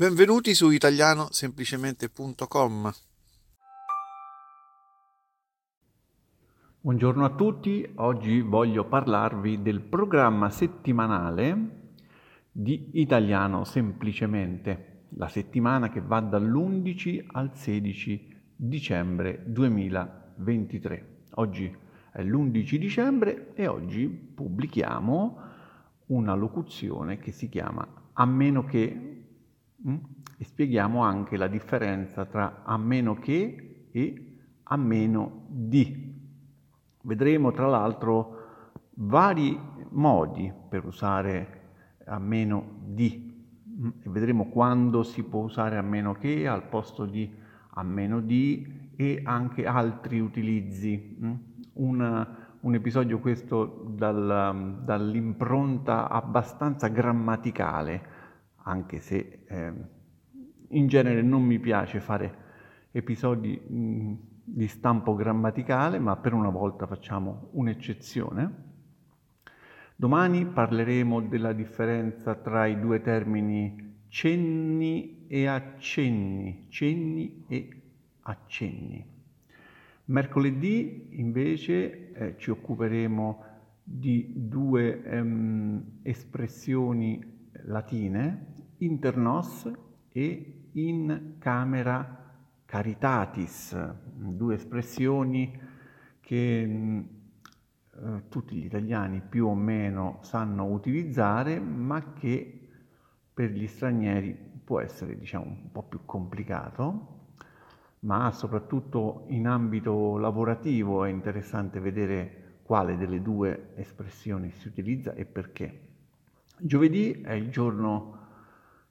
Benvenuti su italianosemplicemente.com. Buongiorno a tutti, oggi voglio parlarvi del programma settimanale di Italiano Semplicemente, la settimana che va dall'11 al 16 dicembre 2023. Oggi è l'11 dicembre e oggi pubblichiamo una locuzione che si chiama a meno che? E spieghiamo anche la differenza tra a meno che e a meno di. Vedremo tra l'altro vari modi per usare a meno di mm? e vedremo quando si può usare a meno che al posto di a meno di e anche altri utilizzi. Mm? Un, un episodio questo dal, dall'impronta abbastanza grammaticale anche se eh, in genere non mi piace fare episodi mh, di stampo grammaticale, ma per una volta facciamo un'eccezione. Domani parleremo della differenza tra i due termini cenni e accenni, cenni e accenni. Mercoledì invece eh, ci occuperemo di due ehm, espressioni latine, internos e in camera caritatis, due espressioni che eh, tutti gli italiani più o meno sanno utilizzare, ma che per gli stranieri può essere diciamo, un po' più complicato, ma soprattutto in ambito lavorativo è interessante vedere quale delle due espressioni si utilizza e perché. Giovedì è il giorno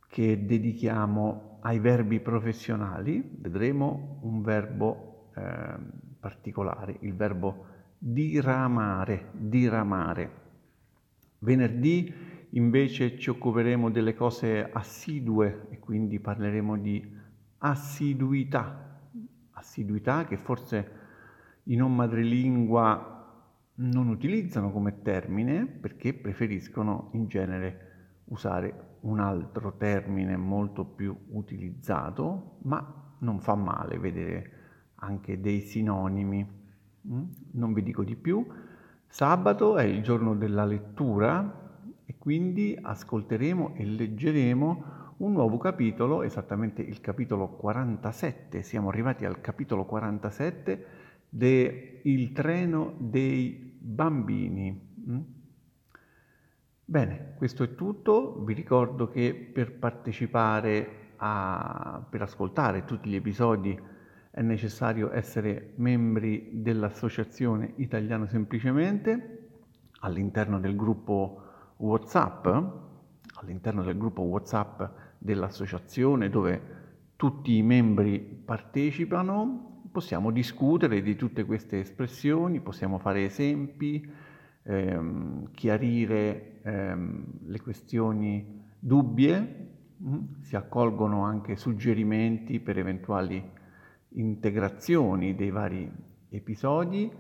che dedichiamo ai verbi professionali, vedremo un verbo eh, particolare, il verbo diramare, diramare. Venerdì invece ci occuperemo delle cose assidue e quindi parleremo di assiduità, assiduità che forse i non madrelingua non utilizzano come termine perché preferiscono in genere usare un altro termine molto più utilizzato, ma non fa male vedere anche dei sinonimi. Mm? Non vi dico di più. Sabato è il giorno della lettura e quindi ascolteremo e leggeremo un nuovo capitolo, esattamente il capitolo 47. Siamo arrivati al capitolo 47 de Il treno dei bambini. Bene, questo è tutto. Vi ricordo che per partecipare a, per ascoltare tutti gli episodi è necessario essere membri dell'Associazione Italiano Semplicemente all'interno del gruppo WhatsApp, all'interno del gruppo WhatsApp dell'associazione dove tutti i membri partecipano, possiamo discutere di tutte queste espressioni, possiamo fare esempi, ehm, chiarire ehm, le questioni dubbie, mh? Mm, si accolgono anche suggerimenti per eventuali integrazioni dei vari episodi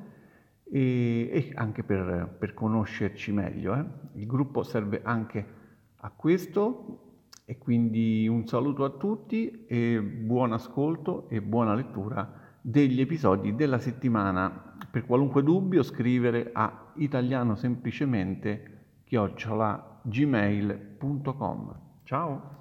e, e anche per, per, conoscerci meglio. Eh. Il gruppo serve anche a questo e quindi un saluto a tutti e buon ascolto e buona lettura degli episodi della settimana per qualunque dubbio scrivere a italianosemplicemente chiocciolagmail.com. Ciao!